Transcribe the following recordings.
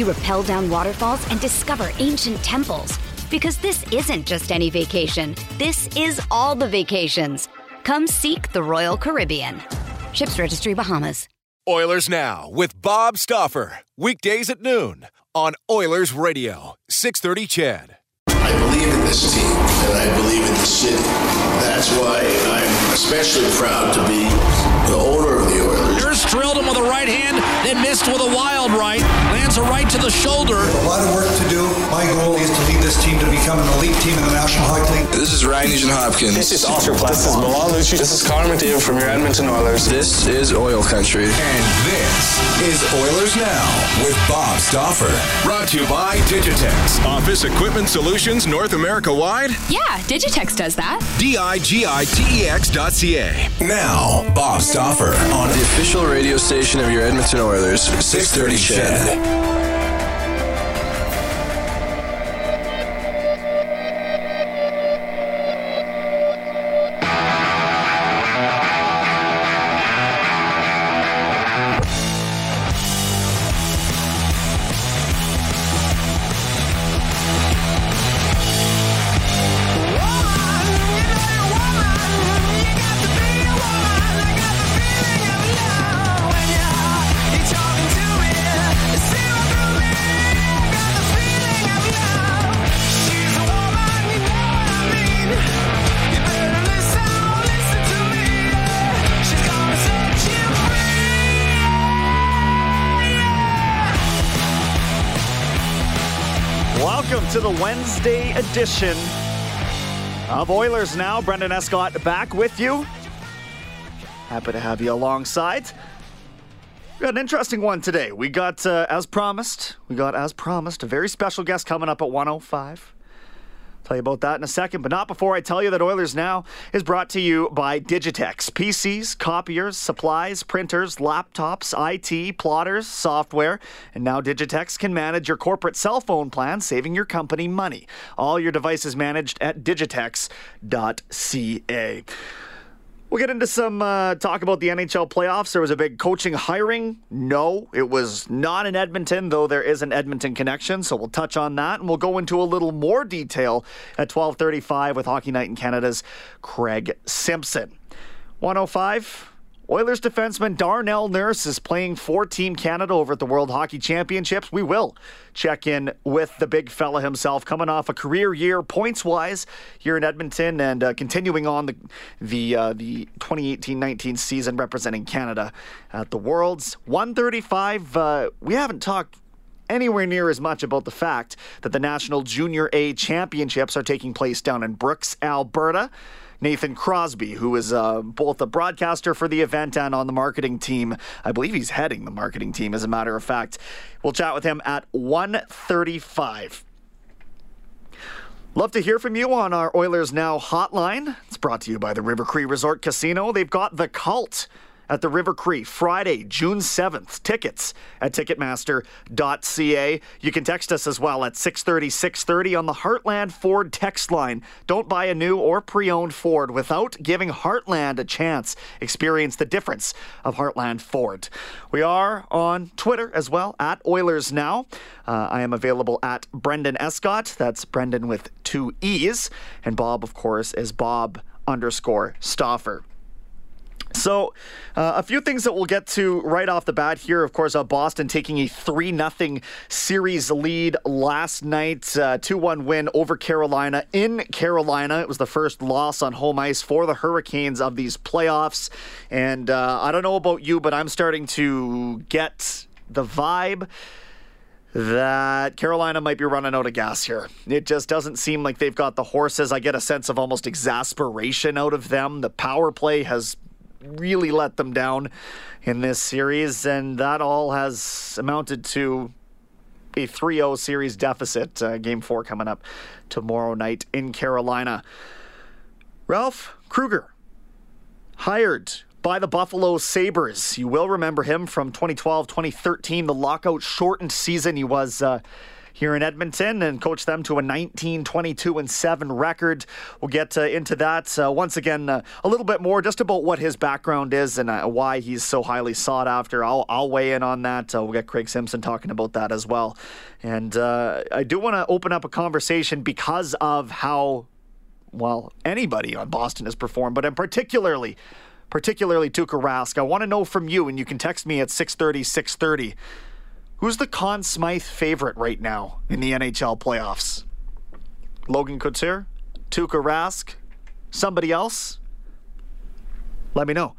You rappel down waterfalls and discover ancient temples. Because this isn't just any vacation. This is all the vacations. Come seek the Royal Caribbean. Ships Registry Bahamas. Oilers Now with Bob Stauffer. Weekdays at noon on Oilers Radio, 630 CHED. I believe in this team and I believe in this city. That's why I'm especially proud to be the owner of the Oilers. Nurse drilled him with a right hand, then missed with a wild right. Lands a right to the shoulder. A lot of work to do. My goal is to lead this team to become an elite team in the National Hockey League. This is Ryan Nugent Hopkins. This is Oscar This is Milan Lucic. This is Connor McDavid from your Edmonton Oilers. This is Oil Country. And this is Oilers Now with Bob Stauffer. Brought to you by Digitex. Office Equipment Solutions North America wide? Yeah, Digitex does that. D-I-G-I-T-E-X dot C-A. Now, Bob Stauffer on The official radio station of your Edmonton Oilers, 630 CHED. To the Wednesday edition of Oilers Now. Brendan Escott back with you. Happy to have you alongside. We got an interesting one today. We got, uh, as promised, we got, as promised, a very special guest coming up at 105. Tell you about that in a second, but not before I tell you that Oilers Now is brought to you by Digitex. PCs, copiers, supplies, printers, laptops, IT, plotters, software, and now Digitex can manage your corporate cell phone plan, saving your company money. All your devices managed at digitex.ca. We'll get into some uh, talk about the NHL playoffs. There was a big coaching hiring. No, it was not in Edmonton, though there is an Edmonton connection. So we'll touch on that, and we'll go into a little more detail at 12:35 with Hockey Night in Canada's Craig Simpson. 105. Oilers defenseman Darnell Nurse is playing for Team Canada over at the World Hockey Championships. We will check in with the big fella himself, coming off a career year points wise here in Edmonton, and uh, continuing on the the uh, the 2018-19 season representing Canada at the Worlds. 135. Uh, we haven't talked anywhere near as much about the fact that the National Junior A Championships are taking place down in Brooks, Alberta. Nathan Crosby, who is uh, both a broadcaster for the event and on the marketing team. I believe he's heading the marketing team, as a matter of fact. We'll chat with him at 1:35. Love to hear from you on our Oilers Now hotline. It's brought to you by the River Cree Resort Casino. They've got the cult at the River Cree Friday, June 7th. Tickets at ticketmaster.ca. You can text us as well at 630 630 on the Heartland Ford text line. Don't buy a new or pre owned Ford without giving Heartland a chance. Experience the difference of Heartland Ford. We are on Twitter as well at Oilers Now. Uh, I am available at Brendan Escott. That's Brendan with two E's. And Bob, of course, is Bob underscore Stauffer. So, uh, a few things that we'll get to right off the bat here. Of course, uh, Boston taking a 3 0 series lead last night, 2 uh, 1 win over Carolina in Carolina. It was the first loss on home ice for the Hurricanes of these playoffs. And uh, I don't know about you, but I'm starting to get the vibe that Carolina might be running out of gas here. It just doesn't seem like they've got the horses. I get a sense of almost exasperation out of them. The power play has really let them down in this series, and that all has amounted to a 3 0 series deficit. Uh, game four coming up tomorrow night in Carolina. Ralph Krueger, hired by the Buffalo Sabres. You will remember him from 2012 2013, the lockout shortened season. He was. Uh, here in Edmonton and coached them to a 19 22 and 7 record. We'll get uh, into that uh, once again uh, a little bit more just about what his background is and uh, why he's so highly sought after. I'll, I'll weigh in on that. Uh, we'll get Craig Simpson talking about that as well. And I do want to open up a conversation because of how well anybody on Boston has performed, but in particularly particularly Tuukka Rask. I want to know from you, and you can text me at 630 630. Who's the Conn Smythe favorite right now in the NHL playoffs? Logan Couture? Tuukka Rask? Somebody else? Let me know.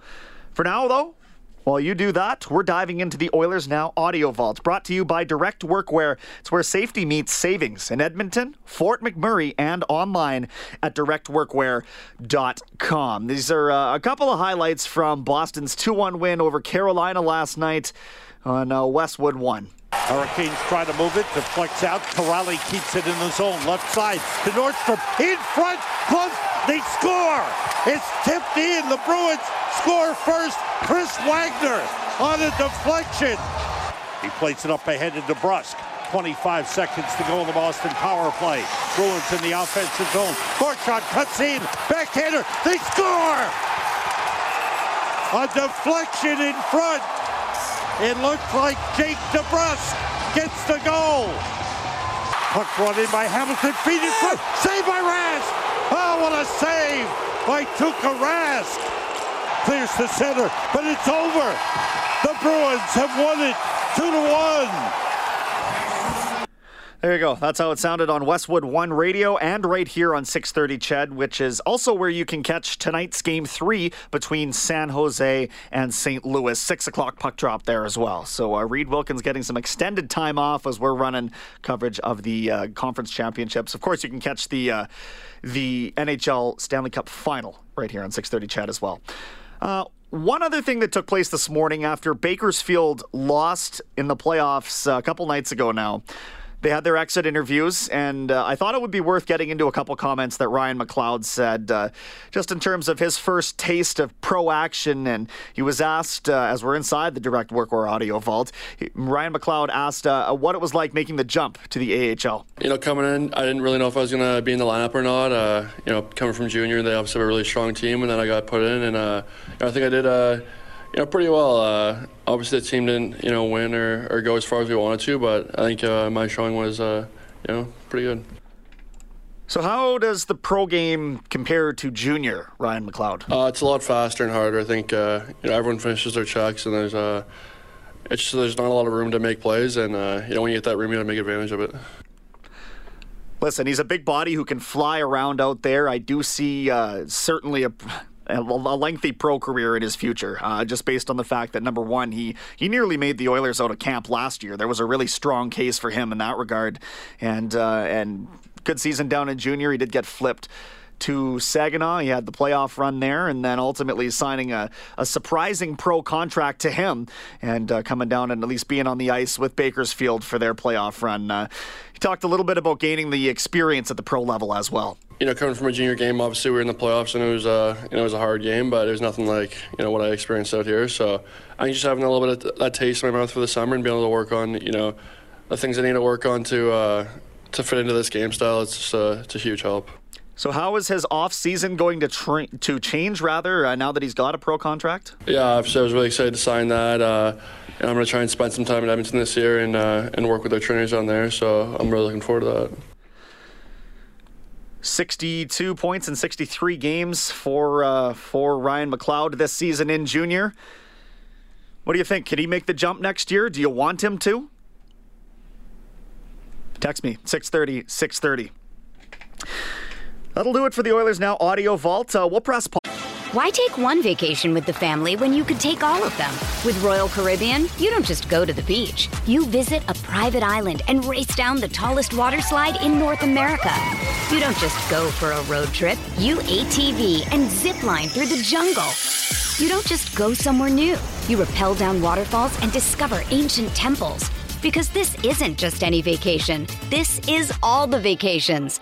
For now, though, while you do that, we're diving into the Oilers Now Audio Vault, brought to you by Direct Workwear. It's where safety meets savings in Edmonton, Fort McMurray, and online at directworkwear.com. These are uh, a couple of highlights from Boston's 2 1 win over Carolina last night on uh, Westwood 1. Hurricanes try to move it, deflects out. Kuraly keeps it in the zone, left side to Nordstrom, in front, close, they score! It's tipped in, the Bruins score first, Chris Wagner on a deflection. He plays it up ahead to DeBrusk. 25 seconds to go in the Boston power play. Bruins in the offensive zone. Marchand cuts in, backhander, they score! A deflection in front it looks like Jake DeBrusk gets the goal. Puck brought in by Hamilton, feet in front, save by Rask. Oh, what a save by Tuukka Rask. Clears the center, but it's over. The Bruins have won it two to one. There you go. That's how it sounded on Westwood One Radio and right here on 6:30 Ched, which is also where you can catch tonight's game three between San Jose and St. Louis. Six o'clock puck drop there as well. So uh, Reed Wilkins getting some extended time off as we're running coverage of the uh, conference championships. Of course, you can catch the uh, the NHL Stanley Cup final right here on 6:30 Ched as well. Uh, one other thing that took place this morning after Bakersfield lost in the playoffs uh, a couple nights ago now they had their exit interviews, and uh, I thought it would be worth getting into a couple comments that Ryan McLeod said, uh, just in terms of his first taste of pro action. And he was asked, uh, as we're inside the direct workwear audio vault, he, Ryan McLeod asked uh, what it was like making the jump to the AHL. You know, coming in, I didn't really know if I was going to be in the lineup or not. Uh, you know, coming from junior, they obviously have a really strong team, and then I got put in, and uh, I think I did you know, pretty well. Uh, obviously, the team didn't, you know, win or, or go as far as we wanted to, but I think uh, my showing was, uh, you know, pretty good. So, how does the pro game compare to junior, Ryan McLeod? Uh, it's a lot faster and harder. I think uh, you know everyone finishes their checks, and there's uh, it's just, there's not a lot of room to make plays, and uh, you know when you get that room, you got to make advantage of it. Listen, he's a big body who can fly around out there. I do see uh, certainly a a lengthy pro career in his future, uh, just based on the fact that number one, he he nearly made the Oilers out of camp last year. There was a really strong case for him in that regard, and uh, and good season down in junior. He did get flipped to Saginaw. He had the playoff run there, and then ultimately signing a, a surprising pro contract to him and uh, coming down and at least being on the ice with Bakersfield for their playoff run. Uh, he talked a little bit about gaining the experience at the pro level as well you know, coming from a junior game, obviously we were in the playoffs and it was, uh, you know, it was a hard game, but it was nothing like, you know, what I experienced out here. So I think just having a little bit of that taste in my mouth for the summer and being able to work on, you know, the things I need to work on to uh, to fit into this game style, it's just uh, it's a huge help. So how is his off season going to tra- to change rather uh, now that he's got a pro contract? Yeah, I was really excited to sign that. Uh, and I'm going to try and spend some time in Edmonton this year and uh, and work with their trainers on there. So I'm really looking forward to that. 62 points in 63 games for uh, for Ryan McLeod this season in junior. What do you think? Can he make the jump next year? Do you want him to? Text me 630 630. That'll do it for the Oilers Now Audio Vault. Uh, we'll press pause. Why take one vacation with the family when you could take all of them? With Royal Caribbean, you don't just go to the beach. You visit a private island and race down the tallest water slide in North America. You don't just go for a road trip. You ATV and zip line through the jungle. You don't just go somewhere new. You rappel down waterfalls and discover ancient temples. Because this isn't just any vacation, this is all the vacations.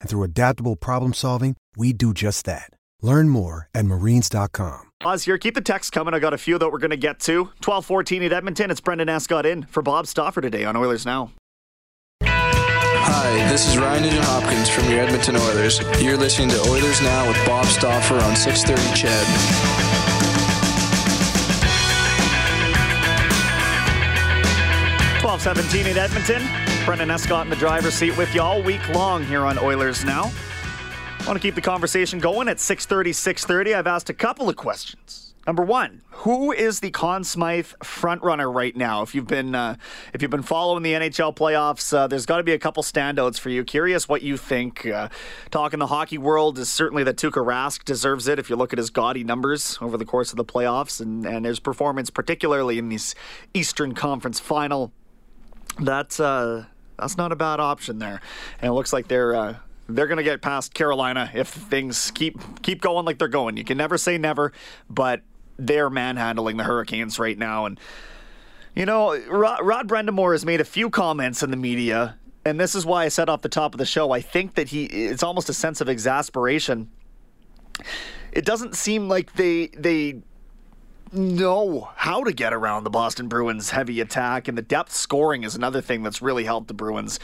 And through adaptable problem solving, we do just that. Learn more at marines.com. Oz here. Keep the text coming. I got a few that we're going to get to. 1214 at Edmonton. It's Brendan Escott in for Bob Stauffer today on Oilers Now. Hi, this is Ryan Nugent Hopkins from your Edmonton Oilers. You're listening to Oilers Now with Bob Stauffer on 630 CHED. 1217 at Edmonton. Brendan Escott in the driver's seat with you all week long here on Oilers Now. I want to keep the conversation going at 630, 630. I've asked a couple of questions. Number one, who is the Conn Smythe frontrunner right now? If you've been uh, if you've been following the NHL playoffs, uh, there's got to be a couple standouts for you. Curious what you think. Uh, talking the hockey world is certainly that Tuukka Rask deserves it. If you look at his gaudy numbers over the course of the playoffs and and his performance, particularly in this Eastern Conference Final, that's uh, that's not a bad option there. And it looks like they're uh, they're going to get past Carolina if things keep keep going like they're going. You can never say never, but they're manhandling the Hurricanes right now. And you know, Rod, Rod Brind'Amour has made a few comments in the media, and this is why I said off the top of the show, I think that he it's almost a sense of exasperation. It doesn't seem like they they know how to get around the Boston Bruins' heavy attack, and the depth scoring is another thing that's really helped the Bruins.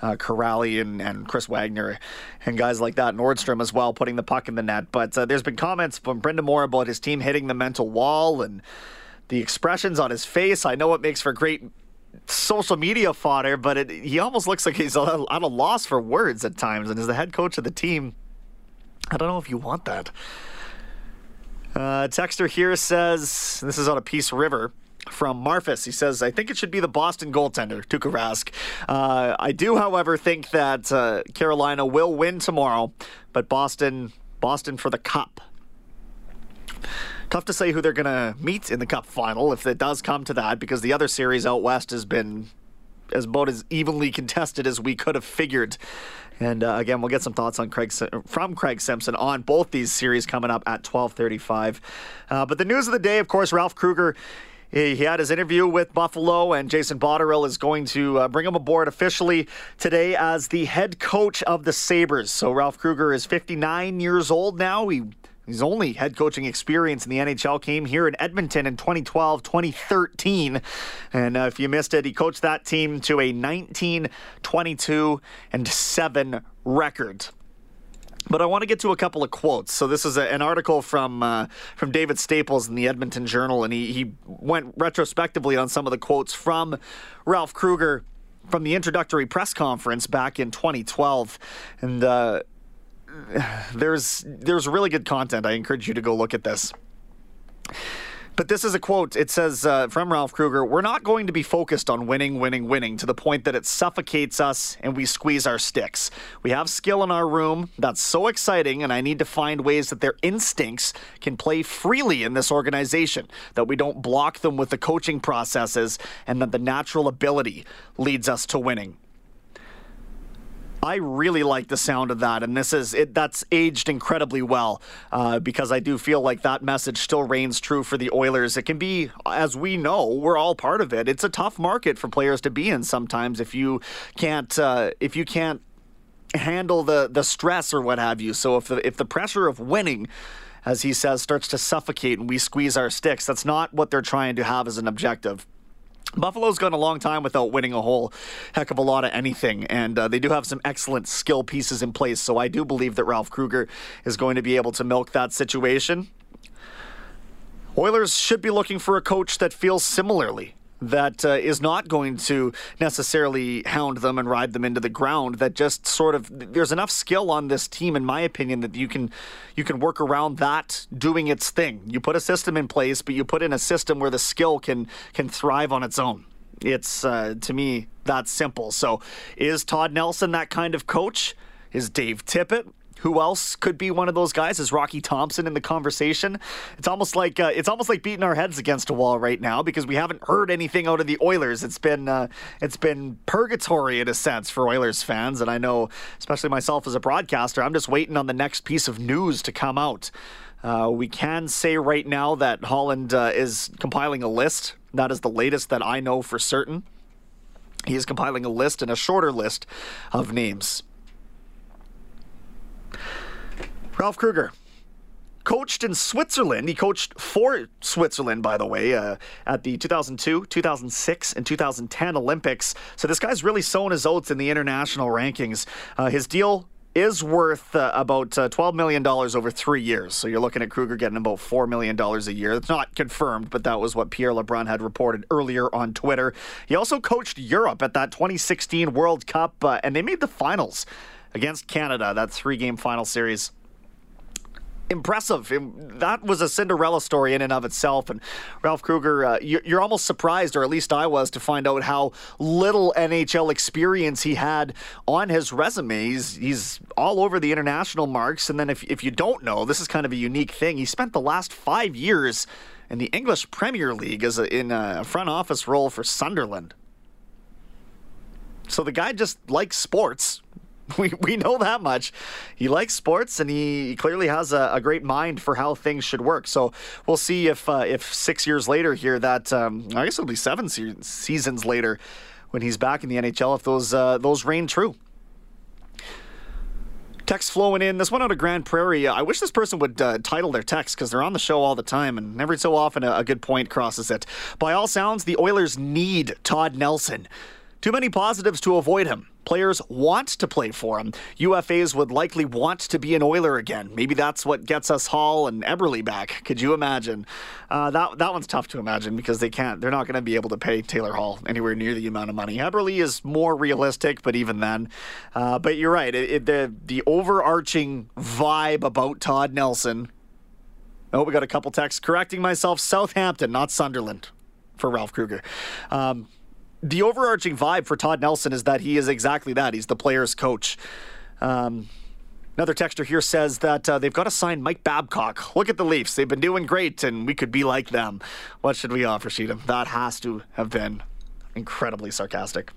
Uh, Kuraly and, and Chris Wagner and guys like that, Nordstrom as well, putting the puck in the net. But uh, there's been comments from Brind'Amour about his team hitting the mental wall and the expressions on his face. I know it makes for great social media fodder, but it, he almost looks like he's at a loss for words at times. And as the head coach of the team, I don't know if you want that. Uh, texter here says, this is on a Peace River from Marfus. He says, I think it should be the Boston goaltender, Tuukka Rask. Uh, I do, however, think that uh, Carolina will win tomorrow, but Boston, Boston for the cup. Tough to say who they're going to meet in the cup final if it does come to that, because the other series out west has been as about as evenly contested as we could have figured. And uh, again, we'll get some thoughts on Craig from Craig Simpson on both these series coming up at 12:35. Uh, but the news of the day, of course, Ralph Krueger. He, had his interview with Buffalo, and Jason Botterill is going to uh, bring him aboard officially today as the head coach of the Sabres. So Ralph Krueger is 59 years old now. He his only head coaching experience in the NHL came here in Edmonton in 2012 2013. And uh, if you missed it, he coached that team to a 19 22 and 7 record. But I want to get to a couple of quotes. So this is a, an article from uh, from David Staples in the Edmonton Journal, and he, he went retrospectively on some of the quotes from Ralph Krueger from the introductory press conference back in 2012. And uh, there's there's really good content. I encourage you to go look at this. But this is a quote. It says uh, from Ralph Krueger We're not going to be focused on winning, winning, winning to the point that it suffocates us and we squeeze our sticks. We have skill in our room. That's so exciting, and I need to find ways that their instincts can play freely in this organization, that we don't block them with the coaching processes, and that the natural ability leads us to winning. I really like the sound of that, and this is it. That's aged incredibly well uh, because I do feel like that message still reigns true for the Oilers. It can be, as we know, we're all part of it. It's a tough market for players to be in sometimes if you can't uh, if you can't handle the the stress or what have you. So if the if the pressure of winning as he says, starts to suffocate and we squeeze our sticks. That's not what they're trying to have as an objective. Buffalo's gone a long time without winning a whole heck of a lot of anything, and uh, they do have some excellent skill pieces in place. So I do believe that Ralph Krueger is going to be able to milk that situation. Oilers should be looking for a coach that feels similarly that uh, is not going to necessarily hound them and ride them into the ground that just sort of there's enough skill on this team in my opinion that you can you can work around that doing its thing you put a system in place but you put in a system where the skill can can thrive on its own It's uh, to me that simple. So, is Todd Nelson that kind of coach? Is Dave Tippett? Who else could be one of those guys? Is Rocky Thompson in the conversation? It's almost like uh, it's almost like beating our heads against a wall right now because we haven't heard anything out of the Oilers. It's been uh, it's been purgatory in a sense for Oilers fans, and I know, especially myself as a broadcaster, I'm just waiting on the next piece of news to come out. Uh, we can say right now that Holland uh, is compiling a list. That is the latest that I know for certain. He is compiling a list and a shorter list of names. Ralph Krueger coached in Switzerland. He coached for Switzerland, by the way, uh, at the 2002, 2006, and 2010 Olympics. So this guy's really sown his oats in the international rankings. Uh, his deal is worth uh, about uh, $12 million over three years. So you're looking at Krueger getting about $4 million a year. It's not confirmed, but that was what Pierre LeBrun had reported earlier on Twitter. He also coached Europe at that 2016 World Cup, uh, and they made the finals against Canada, that three game final series impressive. That was a Cinderella story in and of itself. And Ralph Krueger, uh, you're almost surprised, or at least I was, to find out how little NHL experience he had on his resume. He's, he's all over the international marks. And then if, if you don't know, this is kind of a unique thing. He spent the last five years in the English Premier League as a, in a front office role for Sunderland. So the guy just likes sports We, we know that much. He likes sports, and he clearly has a, a great mind for how things should work. So we'll see if uh, if six years later here, that um, I guess it'll be seven se- seasons later, when he's back in the NHL, if those uh, those reign true. Text flowing in. This one out of Grande Prairie. I wish this person would uh, title their text because they're on the show all the time, and every so often a, a good point crosses it. By all sounds, the Oilers need Todd Nelson. Too many positives to avoid him. Players want to play for him. UFAs would likely want to be an Oiler again. Maybe that's what gets us Hall and Eberle back. Could you imagine? Uh, that that one's tough to imagine because they can't. They're not going to be able to pay Taylor Hall anywhere near the amount of money. Eberle is more realistic, but even then. Uh, but you're right. It, it, the the overarching vibe about Todd Nelson. Oh, we got a couple texts correcting myself. Southampton, not Sunderland, for Ralph Krueger. Um, the overarching vibe for Todd Nelson is that he is exactly that. He's the player's coach. Um, another texter here says that uh, they've got to sign Mike Babcock. Look at the Leafs. They've been doing great, and we could be like them. What should we offer, Sheedham? That has to have been incredibly sarcastic.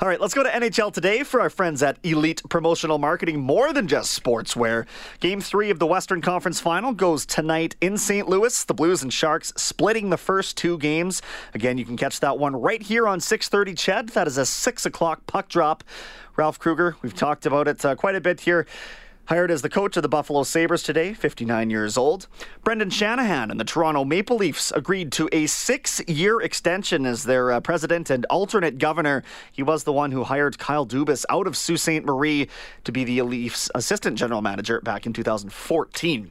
All right, let's go to NHL today for our friends at Elite Promotional Marketing, more than just sportswear. Game three of the Western Conference Final goes tonight in St. Louis. The Blues and Sharks splitting the first two games. Again, you can catch that one right here on 6:30. Ched, that is a six o'clock puck drop. Ralph Krueger, we've talked about it uh, quite a bit here. Hired as the coach of the Buffalo Sabres today, 59 years old. Brendan Shanahan and the Toronto Maple Leafs agreed to a six year extension as their uh, president and alternate governor. He was the one who hired Kyle Dubas out of Sault Ste. Marie to be the Leafs assistant general manager back in 2014.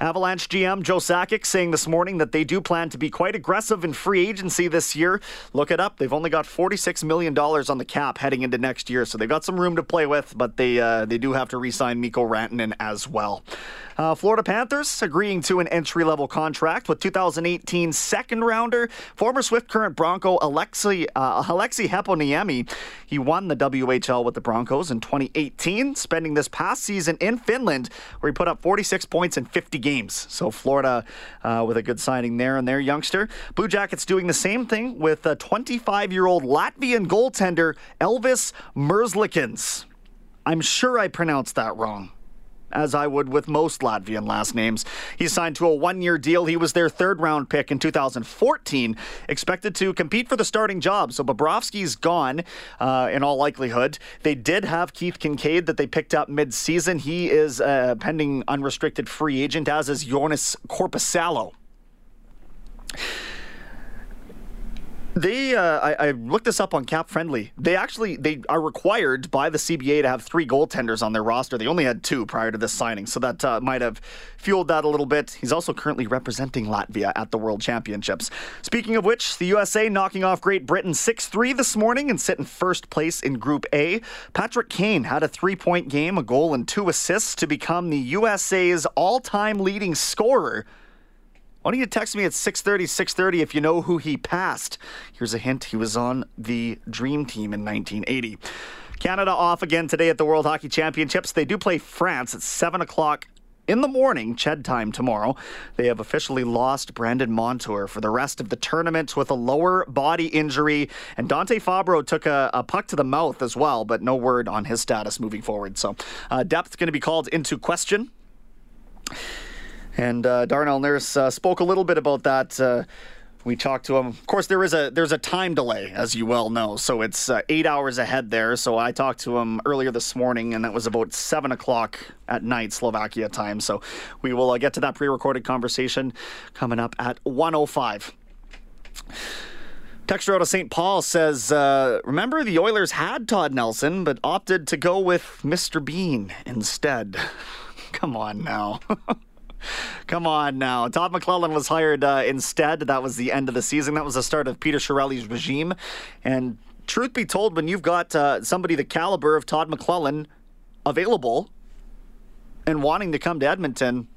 Avalanche GM Joe Sakic saying this morning that they do plan to be quite aggressive in free agency this year. Look it up. They've only got $46 million on the cap heading into next year, so they've got some room to play with, but they uh, they do have to re sign Mikko Rantanen as well. Uh, Florida Panthers agreeing to an entry level contract with 2018 second rounder, former Swift Current Bronco Aleksi, uh, Aleksi Heponiemi. He won the WHL with the Broncos in 2018, spending this past season in Finland, where he put up 46 points in 50 games. So Florida uh, with a good signing there and their youngster. Blue Jackets doing the same thing with a 25 year old Latvian goaltender Elvis Merzlikins. I'm sure I pronounced that wrong as I would with most Latvian last names. He signed to a one year deal. He was their third round pick in 2014, expected to compete for the starting job. So Bobrovsky's gone uh, in all likelihood. They did have Keith Kinkaid that they picked up mid season. He is a pending unrestricted free agent, as is Joonas Korpisalo. They, uh, I, I, looked this up on Cap Friendly. They actually they are required by the CBA to have three goaltenders on their roster. They only had two prior to this signing, so that uh, might have fueled that a little bit. He's also currently representing Latvia at the World Championships. Speaking of which, the USA knocking off Great Britain 6-3 this morning and sitting first place in Group A. Patrick Kane had a three-point game, a goal, and two assists to become the USA's all-time leading scorer Why don't you text me at 6:30 6:30 if you know who he passed? Here's a hint: he was on the Dream Team in 1980. Canada off again today at the World Hockey Championships. They do play France at seven o'clock in the morning, Ched time tomorrow. They have officially lost Brandon Montour for the rest of the tournament with a lower body injury. And Dante Fabbro took a, a puck to the mouth as well, but no word on his status moving forward. So uh, depth going to be called into question. And uh, Darnell Nurse uh, spoke a little bit about that. Uh, we talked to him. Of course, there is a there's a time delay, as you well know, so it's uh, eight hours ahead there. So I talked to him earlier this morning, and that was about seven o'clock at night Slovakia time. So we will uh, get to that pre-recorded conversation coming up at 105. Texter out of St. Paul says, uh, Remember, the Oilers had Todd Nelson, but opted to go with Mr. Bean instead. Come on now. Come on now. Todd McLellan was hired uh, instead. That was the end of the season. That was the start of Peter Chiarelli's regime. And truth be told, when you've got uh, somebody the caliber of Todd McLellan available and wanting to come to Edmonton,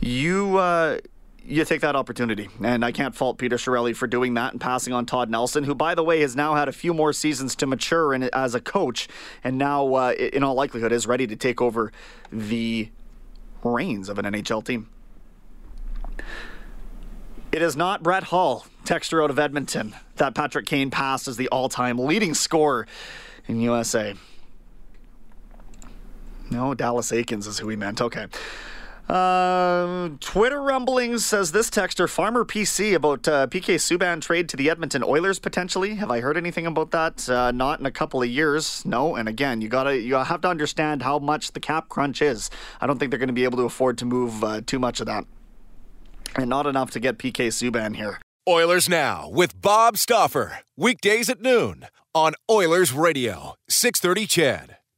you. Uh, you take that opportunity. And I can't fault Peter Chiarelli for doing that and passing on Todd Nelson, who, by the way, has now had a few more seasons to mature in, as a coach and now, uh, in all likelihood, is ready to take over the reins of an NHL team. It is not Brett Hull, texter out of Edmonton, that Patrick Kane passed as the all time leading scorer in USA. No, Dallas Eakins is who he meant. Okay. Uh, Twitter rumblings says this texter, Farmer PC, about uh, PK Subban trade to the Edmonton Oilers potentially. Have I heard anything about that? Uh, not in a couple of years. No. And again, you gotta you have to understand how much the cap crunch is. I don't think they're going to be able to afford to move uh, too much of that, and not enough to get PK Subban here. Oilers now with Bob Stauffer weekdays at noon on Oilers Radio 630 CHED.